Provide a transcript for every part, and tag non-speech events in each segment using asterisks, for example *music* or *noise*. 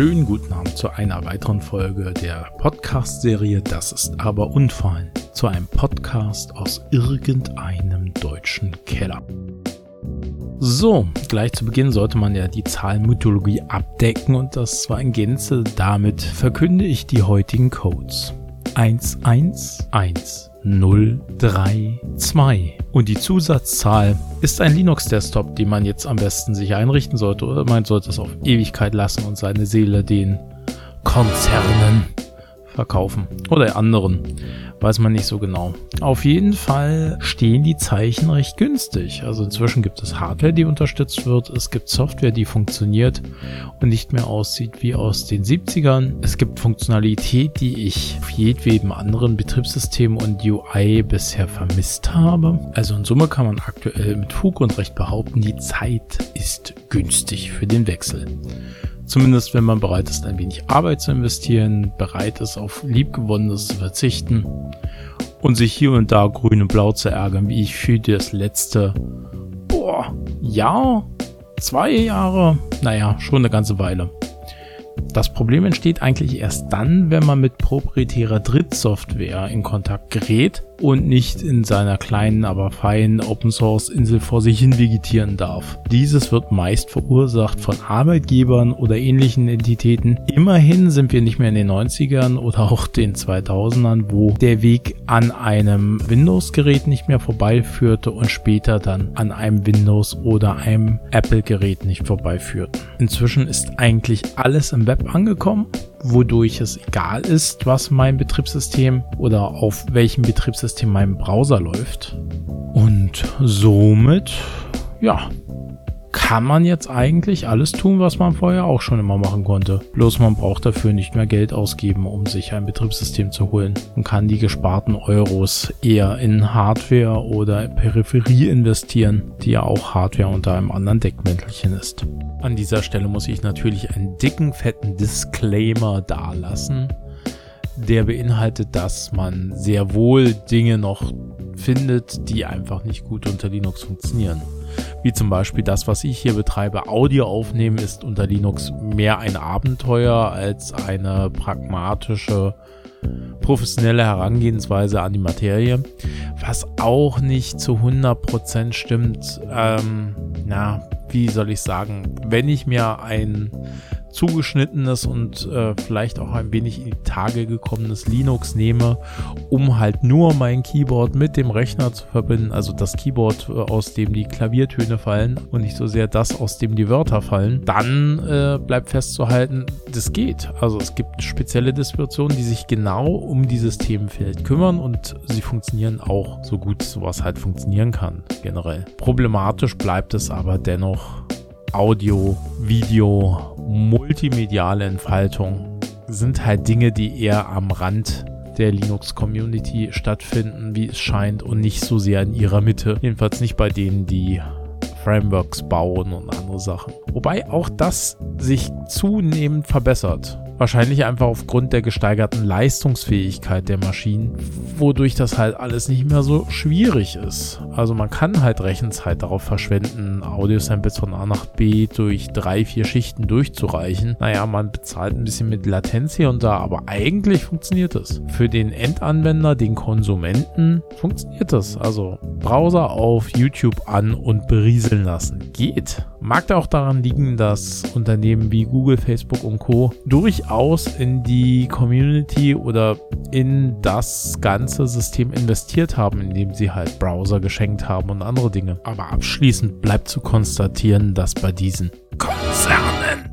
schönen guten Abend zu einer weiteren Folge der Podcast-Serie Das ist aber Unfallen. Zu einem Podcast aus irgendeinem deutschen Keller. So, gleich zu Beginn sollte man ja die Zahlenmythologie abdecken und das zwar in Gänze. Damit verkünde ich die heutigen Codes. 111032. Und die Zusatzzahl ist ein Linux-Desktop, den man jetzt am besten sich einrichten sollte oder man sollte es auf Ewigkeit lassen und seine Seele den Konzernen verkaufen oder anderen weiß man nicht so genau. Auf jeden Fall stehen die Zeichen recht günstig. Also inzwischen gibt es Hardware, die unterstützt wird. Es gibt Software, die funktioniert und nicht mehr aussieht wie aus den 70ern. Es gibt Funktionalität, die ich auf jedwedem anderen Betriebssystem und UI bisher vermisst habe. Also in Summe kann man aktuell mit Fug und Recht behaupten, die Zeit ist günstig für den Wechsel. Zumindest wenn man bereit ist, ein wenig Arbeit zu investieren, bereit ist, auf Liebgewonnenes zu verzichten und sich hier und da grün und blau zu ärgern, wie ich für das letzte, boah, Jahr, zwei Jahre, naja, schon eine ganze Weile. Das Problem entsteht eigentlich erst dann, wenn man mit proprietärer Drittsoftware in Kontakt gerät und nicht in seiner kleinen, aber feinen Open Source Insel vor sich hin vegetieren darf. Dieses wird meist verursacht von Arbeitgebern oder ähnlichen Entitäten. Immerhin sind wir nicht mehr in den 90ern oder auch den 2000ern, wo der Weg an einem Windows-Gerät nicht mehr vorbeiführte und später dann an einem Windows oder einem Apple-Gerät nicht vorbeiführten. Inzwischen ist eigentlich alles im Web angekommen wodurch es egal ist, was mein Betriebssystem oder auf welchem Betriebssystem mein Browser läuft. Und somit, ja, kann man jetzt eigentlich alles tun, was man vorher auch schon immer machen konnte. Bloß man braucht dafür nicht mehr Geld ausgeben, um sich ein Betriebssystem zu holen und kann die gesparten Euros eher in Hardware oder Peripherie investieren, die ja auch Hardware unter einem anderen Deckmäntelchen ist. An dieser Stelle muss ich natürlich einen dicken, fetten Disclaimer dalassen. Der beinhaltet, dass man sehr wohl Dinge noch findet, die einfach nicht gut unter Linux funktionieren. Wie zum Beispiel das, was ich hier betreibe. Audio aufnehmen ist unter Linux mehr ein Abenteuer als eine pragmatische, professionelle Herangehensweise an die Materie. Was auch nicht zu 100% stimmt. Ähm, na, wie soll ich sagen? Wenn ich mir ein zugeschnittenes und äh, vielleicht auch ein wenig in die Tage gekommenes Linux nehme, um halt nur mein Keyboard mit dem Rechner zu verbinden, also das Keyboard, äh, aus dem die Klaviertöne fallen und nicht so sehr das, aus dem die Wörter fallen, dann äh, bleibt festzuhalten, das geht. Also es gibt spezielle Distributionen, die sich genau um dieses Themenfeld kümmern und sie funktionieren auch so gut, sowas halt funktionieren kann, generell. Problematisch bleibt es aber dennoch Audio, Video, multimediale Entfaltung sind halt Dinge, die eher am Rand der Linux-Community stattfinden, wie es scheint, und nicht so sehr in ihrer Mitte. Jedenfalls nicht bei denen, die Frameworks bauen und andere Sachen. Wobei auch das sich zunehmend verbessert. Wahrscheinlich einfach aufgrund der gesteigerten Leistungsfähigkeit der Maschinen, wodurch das halt alles nicht mehr so schwierig ist. Also man kann halt Rechenzeit darauf verschwenden, Audio-Samples von A nach B durch drei, vier Schichten durchzureichen. Naja, man bezahlt ein bisschen mit Latenz hier und da, aber eigentlich funktioniert es. Für den Endanwender, den Konsumenten, funktioniert es. Also Browser auf YouTube an und berieseln lassen. Geht. Mag da auch daran liegen, dass Unternehmen wie Google, Facebook und Co. durchaus in die Community oder in das ganze System investiert haben, indem sie halt Browser geschenkt haben und andere Dinge. Aber abschließend bleibt zu konstatieren, dass bei diesen Konzernen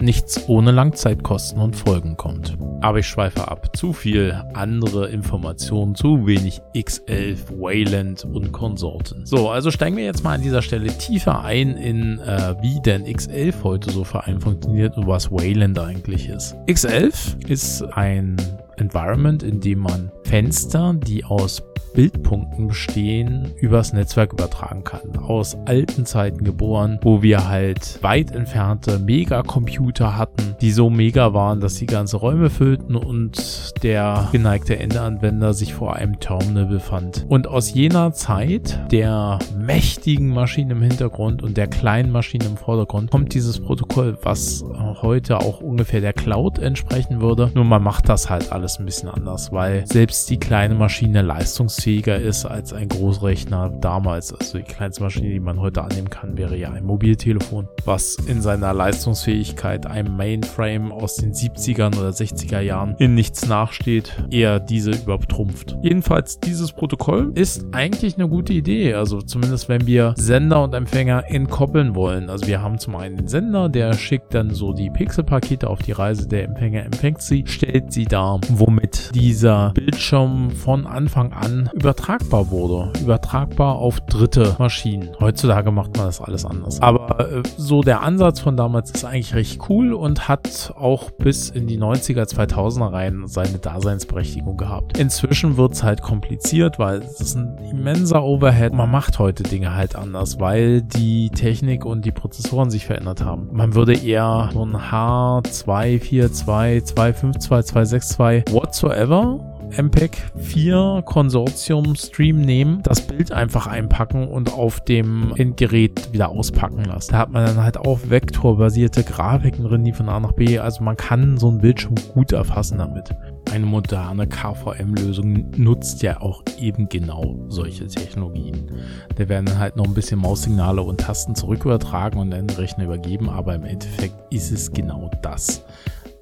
nichts ohne Langzeitkosten und Folgen kommt. Aber ich schweife ab. Zu viel andere Informationen, zu wenig X11, Wayland und Konsorten. So, also steigen wir jetzt mal an dieser Stelle tiefer ein in, äh, wie denn X11 heute so für einen funktioniert und was Wayland eigentlich ist. X11 ist ein Environment, in dem man Fenster, die aus Bildpunkten bestehen, übers Netzwerk übertragen kann. Aus alten Zeiten geboren, wo wir halt weit entfernte Megacomputer hatten, die so mega waren, dass sie ganze Räume füllten und der geneigte Endanwender sich vor einem Terminal befand. Und aus jener Zeit, der mächtigen Maschinen im Hintergrund und der kleinen Maschinen im Vordergrund, kommt dieses Protokoll, was heute auch ungefähr der Cloud entsprechen würde. Nur man macht das halt alles ein bisschen anders, weil selbst die kleine Maschine leistungs leistungsfähiger ist als ein Großrechner damals. Also die kleinste Maschine, die man heute annehmen kann, wäre ja ein Mobiltelefon, was in seiner Leistungsfähigkeit einem Mainframe aus den 70ern oder 60er Jahren in nichts nachsteht, eher diese übertrumpft. Jedenfalls, dieses Protokoll ist eigentlich eine gute Idee. Also zumindest wenn wir Sender und Empfänger entkoppeln wollen. Also wir haben zum einen den Sender, der schickt dann so die Pixelpakete auf die Reise, der Empfänger empfängt sie, stellt sie dar, womit dieser Bildschirm von Anfang an übertragbar wurde. Übertragbar auf dritte Maschinen. Heutzutage macht man das alles anders. Aber äh, so der Ansatz von damals ist eigentlich recht cool und hat auch bis in die 90er, 2000er rein seine Daseinsberechtigung gehabt. Inzwischen wird es halt kompliziert, weil es ist ein immenser Overhead. Man macht heute Dinge halt anders, weil die Technik und die Prozessoren sich verändert haben. Man würde eher so ein H242, 252, 262, whatsoever MPEG 4 Konsortium Stream nehmen, das Bild einfach einpacken und auf dem Endgerät wieder auspacken lassen. Da hat man dann halt auch vektorbasierte Grafiken drin, die von A nach B, also man kann so ein Bildschirm gut erfassen damit. Eine moderne KVM-Lösung nutzt ja auch eben genau solche Technologien. Da werden dann halt noch ein bisschen Maussignale und Tasten zurückübertragen und dann Rechner übergeben, aber im Endeffekt ist es genau das.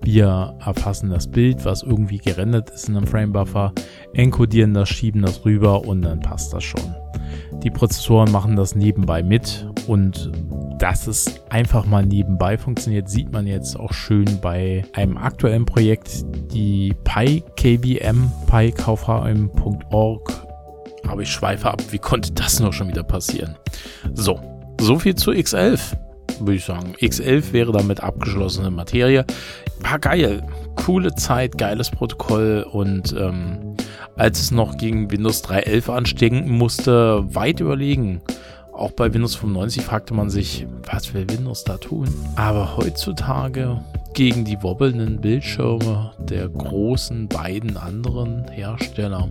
Wir erfassen das Bild, was irgendwie gerendert ist in einem Framebuffer, encodieren das, schieben das rüber und dann passt das schon. Die Prozessoren machen das nebenbei mit und dass es einfach mal nebenbei funktioniert, sieht man jetzt auch schön bei einem aktuellen Projekt, die PyKBM, pykvm.org. Aber ich schweife ab, wie konnte das noch schon wieder passieren? So, so viel zu X11 würde ich sagen. X11 wäre damit abgeschlossene Materie. War geil. Coole Zeit, geiles Protokoll und ähm, als es noch gegen Windows 3.11 anstinken musste, weit überlegen. Auch bei Windows 95 fragte man sich, was will Windows da tun? Aber heutzutage gegen die wobbelnden Bildschirme der großen beiden anderen Hersteller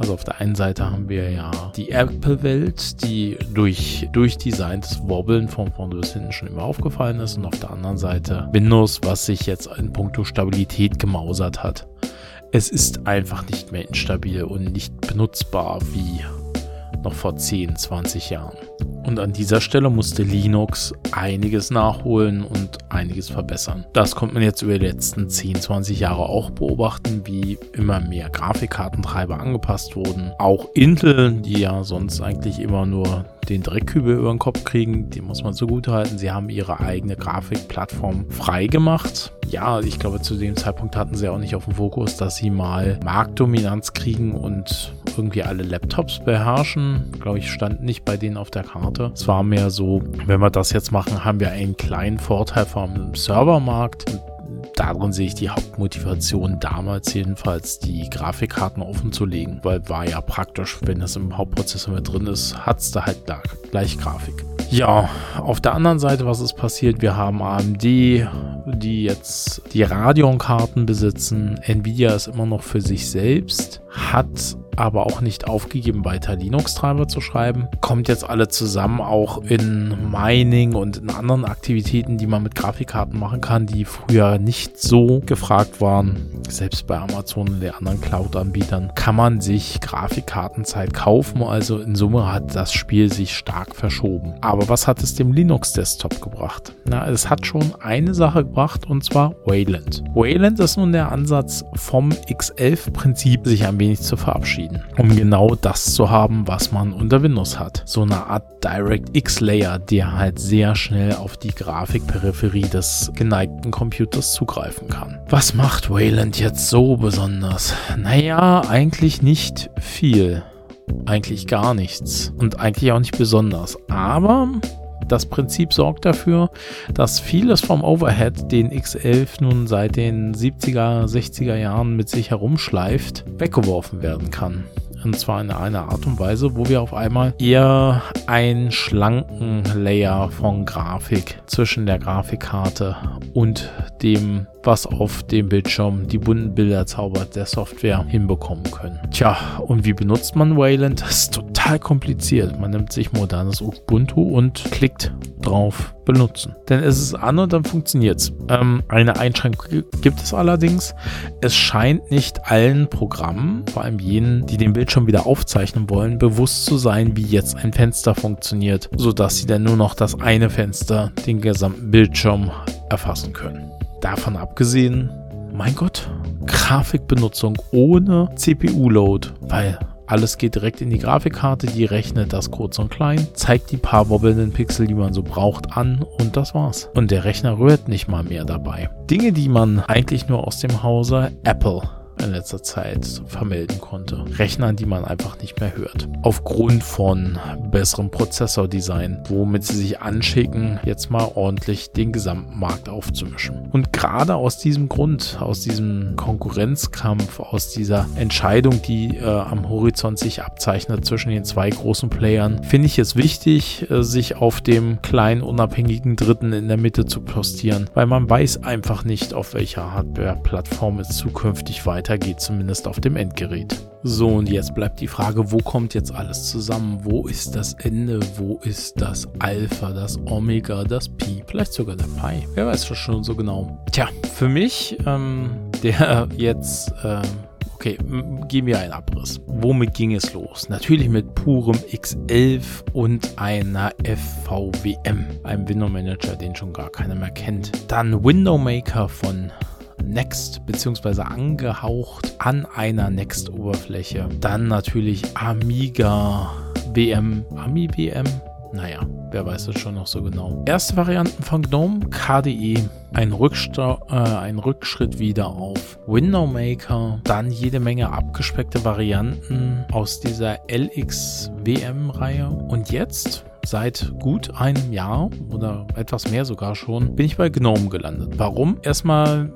also auf der einen Seite haben wir ja die Apple-Welt, die durch, durch Design des Wobbeln von vorne bis hinten schon immer aufgefallen ist und auf der anderen Seite Windows, was sich jetzt in puncto Stabilität gemausert hat. Es ist einfach nicht mehr instabil und nicht benutzbar wie noch vor 10, 20 Jahren. Und an dieser Stelle musste Linux einiges nachholen und einiges verbessern. Das konnte man jetzt über die letzten 10, 20 Jahre auch beobachten, wie immer mehr Grafikkartentreiber angepasst wurden. Auch Intel, die ja sonst eigentlich immer nur den Dreckkübel über den Kopf kriegen, die muss man zugute halten. Sie haben ihre eigene Grafikplattform freigemacht. Ja, ich glaube, zu dem Zeitpunkt hatten sie auch nicht auf dem Fokus, dass sie mal Marktdominanz kriegen und irgendwie alle Laptops beherrschen. Glaube ich, stand nicht bei denen auf der Karte. Es war mehr so, wenn wir das jetzt machen, haben wir einen kleinen Vorteil vom Servermarkt darin sehe ich die Hauptmotivation damals jedenfalls, die Grafikkarten offen zu legen, weil war ja praktisch, wenn es im Hauptprozessor mit drin ist, hat es da halt gleich Grafik. Ja, auf der anderen Seite, was ist passiert? Wir haben AMD, die jetzt die Radeon-Karten besitzen. Nvidia ist immer noch für sich selbst, hat aber auch nicht aufgegeben, weiter Linux-Treiber zu schreiben. Kommt jetzt alle zusammen auch in Mining und in anderen Aktivitäten, die man mit Grafikkarten machen kann, die früher nicht so gefragt waren. Selbst bei Amazon und den anderen Cloud-Anbietern kann man sich Grafikkartenzeit kaufen. Also in Summe hat das Spiel sich stark verschoben. Aber was hat es dem Linux-Desktop gebracht? Na, es hat schon eine Sache gebracht und zwar Wayland. Wayland ist nun der Ansatz vom X11-Prinzip, sich ein wenig zu verabschieden verabschieden, um genau das zu haben, was man unter Windows hat. So eine Art DirectX Layer, der halt sehr schnell auf die Grafikperipherie des geneigten Computers zugreifen kann. Was macht Wayland jetzt so besonders? Naja, eigentlich nicht viel. Eigentlich gar nichts. Und eigentlich auch nicht besonders. Aber Das Prinzip sorgt dafür, dass vieles vom Overhead, den X11 nun seit den 70er, 60er Jahren mit sich herumschleift, weggeworfen werden kann. Und zwar in einer Art und Weise, wo wir auf einmal eher einen schlanken Layer von Grafik zwischen der Grafikkarte und dem, was auf dem Bildschirm die bunten Bilder zaubert, der Software hinbekommen können. Tja, und wie benutzt man Wayland? Das ist total kompliziert. Man nimmt sich modernes Ubuntu und klickt drauf benutzen. Denn es ist an und dann funktioniert es. Ähm, eine Einschränkung gibt es allerdings. Es scheint nicht allen Programmen, vor allem jenen, die den Bildschirm wieder aufzeichnen wollen, bewusst zu sein, wie jetzt ein Fenster funktioniert, sodass sie dann nur noch das eine Fenster, den gesamten Bildschirm erfassen können. Davon abgesehen, mein Gott, Grafikbenutzung ohne CPU-Load, weil alles geht direkt in die Grafikkarte, die rechnet das kurz und klein, zeigt die paar wobbelnden Pixel, die man so braucht, an und das war's. Und der Rechner rührt nicht mal mehr dabei. Dinge, die man eigentlich nur aus dem Hause Apple in letzter Zeit vermelden konnte. Rechner, die man einfach nicht mehr hört. Aufgrund von besserem Prozessordesign, womit sie sich anschicken, jetzt mal ordentlich den gesamten Markt aufzumischen. Und gerade aus diesem Grund, aus diesem Konkurrenzkampf, aus dieser Entscheidung, die äh, am Horizont sich abzeichnet zwischen den zwei großen Playern, finde ich es wichtig, äh, sich auf dem kleinen unabhängigen Dritten in der Mitte zu postieren, weil man weiß einfach nicht, auf welcher Hardware-Plattform es zukünftig weiter weitergeht, zumindest auf dem Endgerät. So, und jetzt bleibt die Frage, wo kommt jetzt alles zusammen? Wo ist das Ende? Wo ist das Alpha, das Omega, das Pi, vielleicht sogar der Pi? Wer weiß das schon so genau? Tja, für mich, ähm, der jetzt... Ähm, Okay, geben wir einen Abriss. Womit ging es los? Natürlich mit purem X11 und einer FVWM, einem Window Manager, den schon gar keiner mehr kennt. Dann Window Maker von Next beziehungsweise angehaucht an einer Next-Oberfläche. Dann natürlich Amiga WM, Ami WM. Naja, wer weiß es schon noch so genau. Erste Varianten von GNOME, KDE, ein, Rücksta äh, ein Rückschritt wieder auf Window Maker, dann jede Menge abgespeckte Varianten aus dieser LXWM-Reihe und jetzt seit gut einem Jahr oder etwas mehr sogar schon, bin ich bei GNOME gelandet. Warum? Erstmal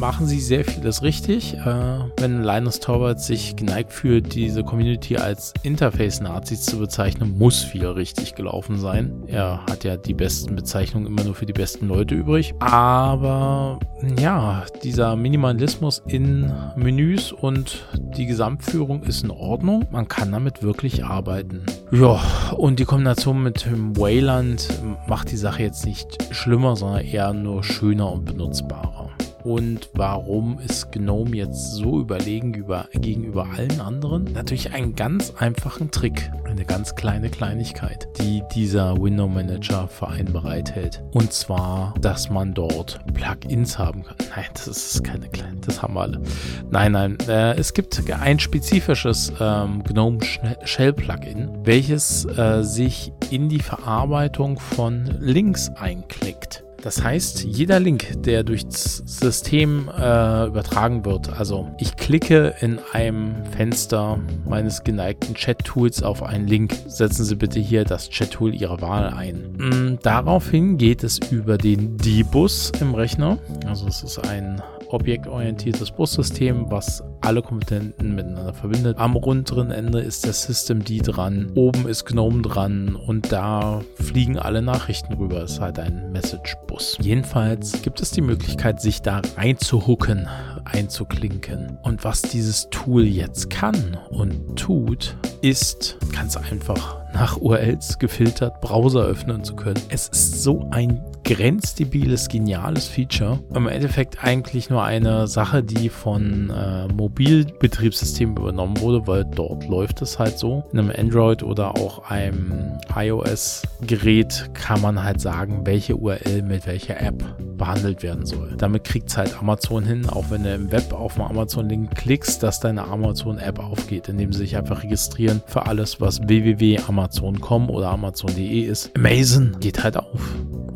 machen sie sehr vieles richtig. Äh, wenn Linus Torvalds sich geneigt fühlt, diese Community als Interface-Nazis zu bezeichnen, muss viel richtig gelaufen sein. Er hat ja die besten Bezeichnungen immer nur für die besten Leute übrig. Aber ja, dieser Minimalismus in Menüs und die Gesamtführung ist in Ordnung. Man kann damit wirklich arbeiten. Ja, und die Kombination mit Wayland macht die Sache jetzt nicht schlimmer, sondern eher nur schöner und benutzbarer und warum ist GNOME jetzt so überlegen über, gegenüber allen anderen? Natürlich einen ganz einfachen Trick, eine ganz kleine Kleinigkeit, die dieser Window Manager Verein bereithält. Und zwar, dass man dort Plugins haben kann. Nein, das ist keine kleine, das haben wir alle. Nein, nein, äh, es gibt ein spezifisches ähm, GNOME Shell Plugin, welches äh, sich in die Verarbeitung von Links einklickt. Das heißt, jeder Link, der durchs System äh, übertragen wird, also ich klicke in einem Fenster meines geneigten Chat-Tools auf einen Link, setzen Sie bitte hier das Chat-Tool Ihrer Wahl ein. Mm, daraufhin geht es über den D-Bus im Rechner, also es ist ein objektorientiertes Bussystem, was alle Komponenten miteinander verbindet. Am unteren Ende ist der System D dran, oben ist GNOME dran und da fliegen alle Nachrichten rüber. Es ist halt ein Message-Bus. Jedenfalls gibt es die Möglichkeit, sich da reinzuhucken, einzuklinken. Und was dieses Tool jetzt kann und tut, ist ganz einfach nach URLs gefiltert Browser öffnen zu können. Es ist so ein grenzdebiles, geniales Feature. Im Endeffekt eigentlich nur eine Sache, die von äh, Mobilbetriebssystemen übernommen wurde, weil dort läuft es halt so. In einem Android oder auch einem iOS-Gerät kann man halt sagen, welche URL mit welcher App behandelt werden soll. Damit kriegt es halt Amazon hin, auch wenn du im Web auf einen Amazon-Link klickst, dass deine Amazon-App aufgeht, indem sie sich einfach registrieren für alles, was www.amazon.com oder amazon.de ist. Amazon geht halt auf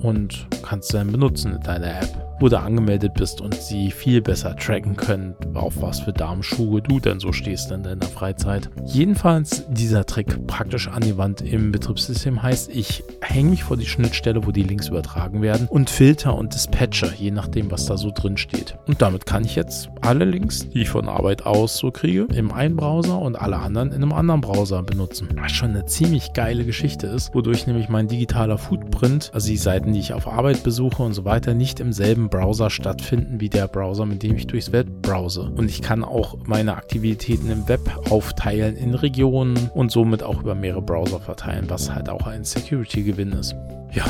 und kannst du dann benutzen in deiner App du angemeldet bist und sie viel besser tracken können, auf was für Darmschuhe du denn so stehst in deiner Freizeit. Jedenfalls dieser Trick praktisch an die Wand im Betriebssystem heißt, ich hänge mich vor die Schnittstelle, wo die Links übertragen werden und Filter und Dispatcher, je nachdem, was da so drin steht. Und damit kann ich jetzt alle Links, die ich von Arbeit aus so kriege, im einen Browser und alle anderen in einem anderen Browser benutzen. Was schon eine ziemlich geile Geschichte ist, wodurch nämlich mein digitaler Footprint, also die Seiten, die ich auf Arbeit besuche und so weiter, nicht im selben Browser stattfinden wie der Browser, mit dem ich durchs Web browse. Und ich kann auch meine Aktivitäten im Web aufteilen in Regionen und somit auch über mehrere Browser verteilen, was halt auch ein Security-Gewinn ist. Ja,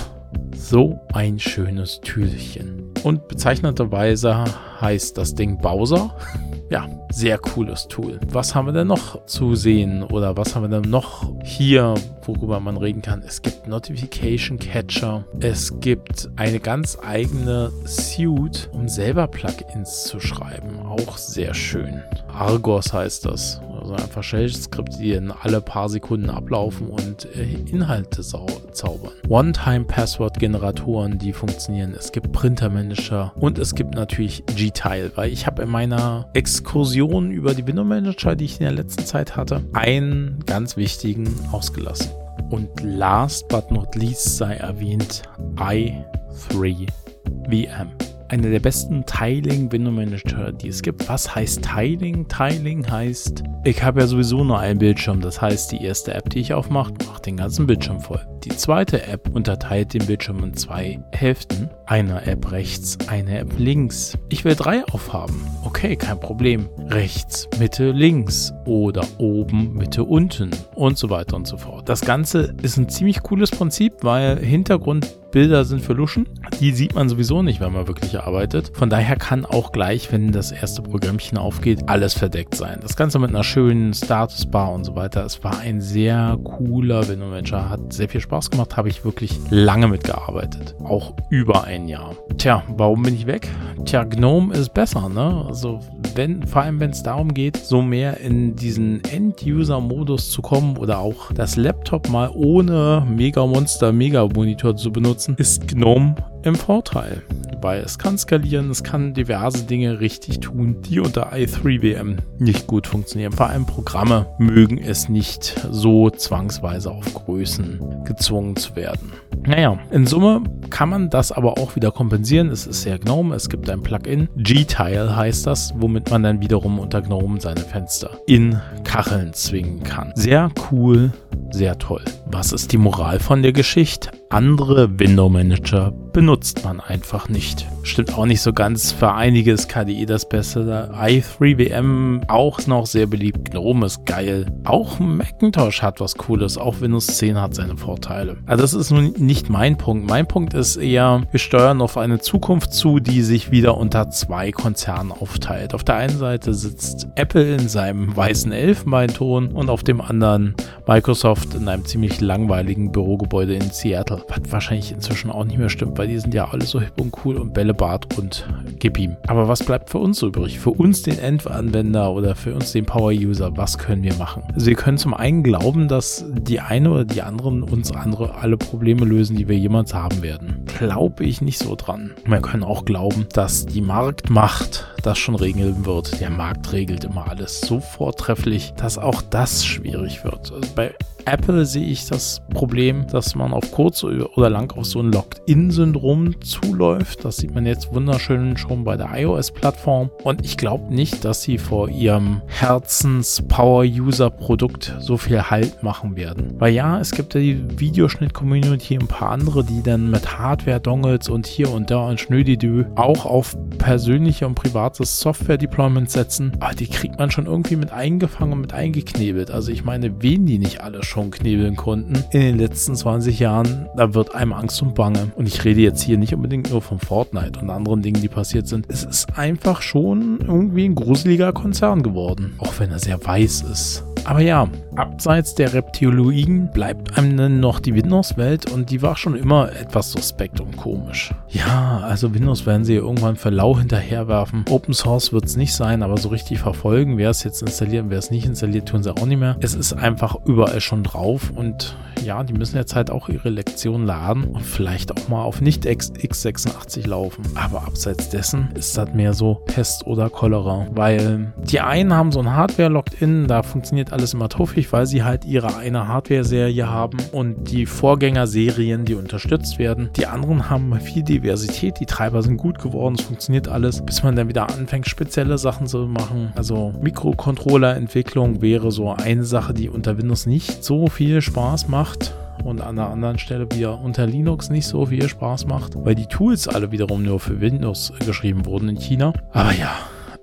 so ein schönes Türchen. Und bezeichnenderweise heißt das Ding Bowser. *laughs* Ja, sehr cooles Tool. Was haben wir denn noch zu sehen oder was haben wir denn noch hier, worüber man reden kann? Es gibt Notification Catcher. Es gibt eine ganz eigene Suite, um selber Plugins zu schreiben. Auch sehr schön. Argos heißt das also einfach Shell-Skripte, die in alle paar Sekunden ablaufen und äh, Inhalte zaubern. One-Time-Password-Generatoren, die funktionieren. Es gibt Printer-Manager und es gibt natürlich Gtile, weil ich habe in meiner Exkursion über die Window-Manager, die ich in der letzten Zeit hatte, einen ganz wichtigen ausgelassen. Und last but not least sei erwähnt i3VM einer der besten Tiling Window Manager, die es gibt. Was heißt Tiling? Tiling heißt, ich habe ja sowieso nur einen Bildschirm. Das heißt, die erste App, die ich aufmache, macht den ganzen Bildschirm voll. Die zweite App unterteilt den Bildschirm in zwei Hälften. Eine App rechts, eine App links. Ich will drei aufhaben. Okay, kein Problem. Rechts, Mitte, links oder oben, Mitte, unten und so weiter und so fort. Das Ganze ist ein ziemlich cooles Prinzip, weil Hintergrund Bilder sind für Luschen. Die sieht man sowieso nicht, wenn man wirklich arbeitet. Von daher kann auch gleich, wenn das erste Programmchen aufgeht, alles verdeckt sein. Das Ganze mit einer schönen Statusbar und so weiter. Es war ein sehr cooler Window Manager, hat sehr viel Spaß gemacht, habe ich wirklich lange mitgearbeitet. Auch über ein Jahr. Tja, warum bin ich weg? Tja, GNOME ist besser, ne? Also wenn, vor allem wenn es darum geht, so mehr in diesen End-User-Modus zu kommen oder auch das Laptop mal ohne Mega Monster Mega Monitor zu benutzen, ist GNOME im Vorteil, weil es kann skalieren, es kann diverse Dinge richtig tun, die unter i3WM nicht gut funktionieren. Vor allem Programme mögen es nicht so zwangsweise auf Größen gezwungen zu werden. Naja, in Summe kann man das aber auch wieder kompensieren. Es ist sehr GNOME, es gibt ein Plugin, Gtile heißt das, womit man dann wiederum unter GNOME seine Fenster in Kacheln zwingen kann. Sehr cool, sehr toll. Was ist die Moral von der Geschichte? Andere Window Manager benutzt man einfach nicht. Stimmt auch nicht so ganz. Für einige ist KDE das Beste. i3VM auch noch sehr beliebt. GNOME ist geil. Auch Macintosh hat was Cooles. Auch Windows 10 hat seine Vorteile. Also das ist nun nicht mein Punkt. Mein Punkt ist eher, wir steuern auf eine Zukunft zu, die sich wieder unter zwei Konzernen aufteilt. Auf der einen Seite sitzt Apple in seinem weißen Elfenbeinton und auf dem anderen Microsoft in einem ziemlich langweiligen Bürogebäude in Seattle. Was wahrscheinlich inzwischen auch nicht mehr stimmt, weil die sind ja alle so hip und cool und Bällebad und gib ihm. Aber was bleibt für uns übrig? Für uns den Endanwender oder für uns den Power-User, was können wir machen? Also wir können zum einen glauben, dass die eine oder die anderen uns andere alle Probleme lösen, die wir jemals haben werden. Glaube ich nicht so dran. Wir können auch glauben, dass die Marktmacht das schon regeln wird. Der Markt regelt immer alles so vortrefflich, dass auch das schwierig wird. Also bei Apple sehe ich das Problem, dass man auf kurz oder lang auf so ein Locked-In-Syndrom zuläuft. Das sieht man jetzt wunderschön schon bei der iOS-Plattform. Und ich glaube nicht, dass sie vor ihrem Herzens-Power-User-Produkt so viel Halt machen werden. Weil ja, es gibt ja die Videoschnitt-Community, ein paar andere, die dann mit Hardware-Dongles und hier und da und Schnödidü auch auf persönliche und privates Software-Deployment setzen. Aber die kriegt man schon irgendwie mit eingefangen und mit eingeknebelt. Also ich meine, wen die nicht alle schon knebeln konnten in den letzten 20 Jahren, da wird einem Angst und Bange. Und ich rede jetzt hier nicht unbedingt nur von Fortnite und anderen Dingen, die passiert sind. Es ist einfach schon irgendwie ein gruseliger Konzern geworden, auch wenn er sehr weiß ist. Aber ja, abseits der Reptiloiden bleibt einem dann noch die Windows-Welt und die war schon immer etwas suspekt und komisch. Ja, also Windows werden sie irgendwann für lau hinterherwerfen. Open Source wird es nicht sein, aber so richtig verfolgen, wer es jetzt installiert und wer es nicht installiert, tun sie auch nicht mehr. Es ist einfach überall schon drauf und ja, die müssen jetzt halt auch ihre Lektion laden und vielleicht auch mal auf nicht x86 laufen. Aber abseits dessen ist das mehr so Pest oder Cholera, weil die einen haben so ein Hardware-Locked-In, da funktioniert alles immer tuffig, weil sie halt ihre eine Hardware-Serie haben und die Vorgängerserien, die unterstützt werden. Die anderen haben viel Diversität, die Treiber sind gut geworden, es funktioniert alles, bis man dann wieder anfängt, spezielle Sachen zu machen. Also Mikrocontroller-Entwicklung wäre so eine Sache, die unter Windows nicht so viel Spaß macht und an der anderen Stelle wieder unter Linux nicht so viel Spaß macht, weil die Tools alle wiederum nur für Windows geschrieben wurden in China. Aber ja,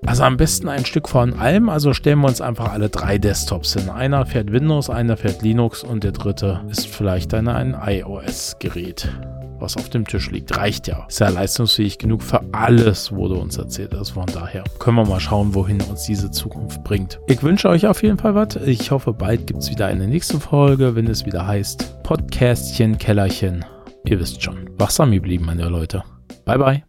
also am besten ein Stück von allem. Also stellen wir uns einfach alle drei Desktops hin. Einer fährt Windows, einer fährt Linux und der dritte ist vielleicht eine, ein iOS-Gerät was auf dem Tisch liegt. Reicht ja. Ist ja leistungsfähig genug für alles, wurde uns erzählt. Also von daher können wir mal schauen, wohin uns diese Zukunft bringt. Ich wünsche euch auf jeden Fall was. Ich hoffe, bald gibt es wieder eine nächste Folge, wenn es wieder heißt Podcastchen, Kellerchen. Ihr wisst schon. Wachsam geblieben, meine Leute. Bye, bye.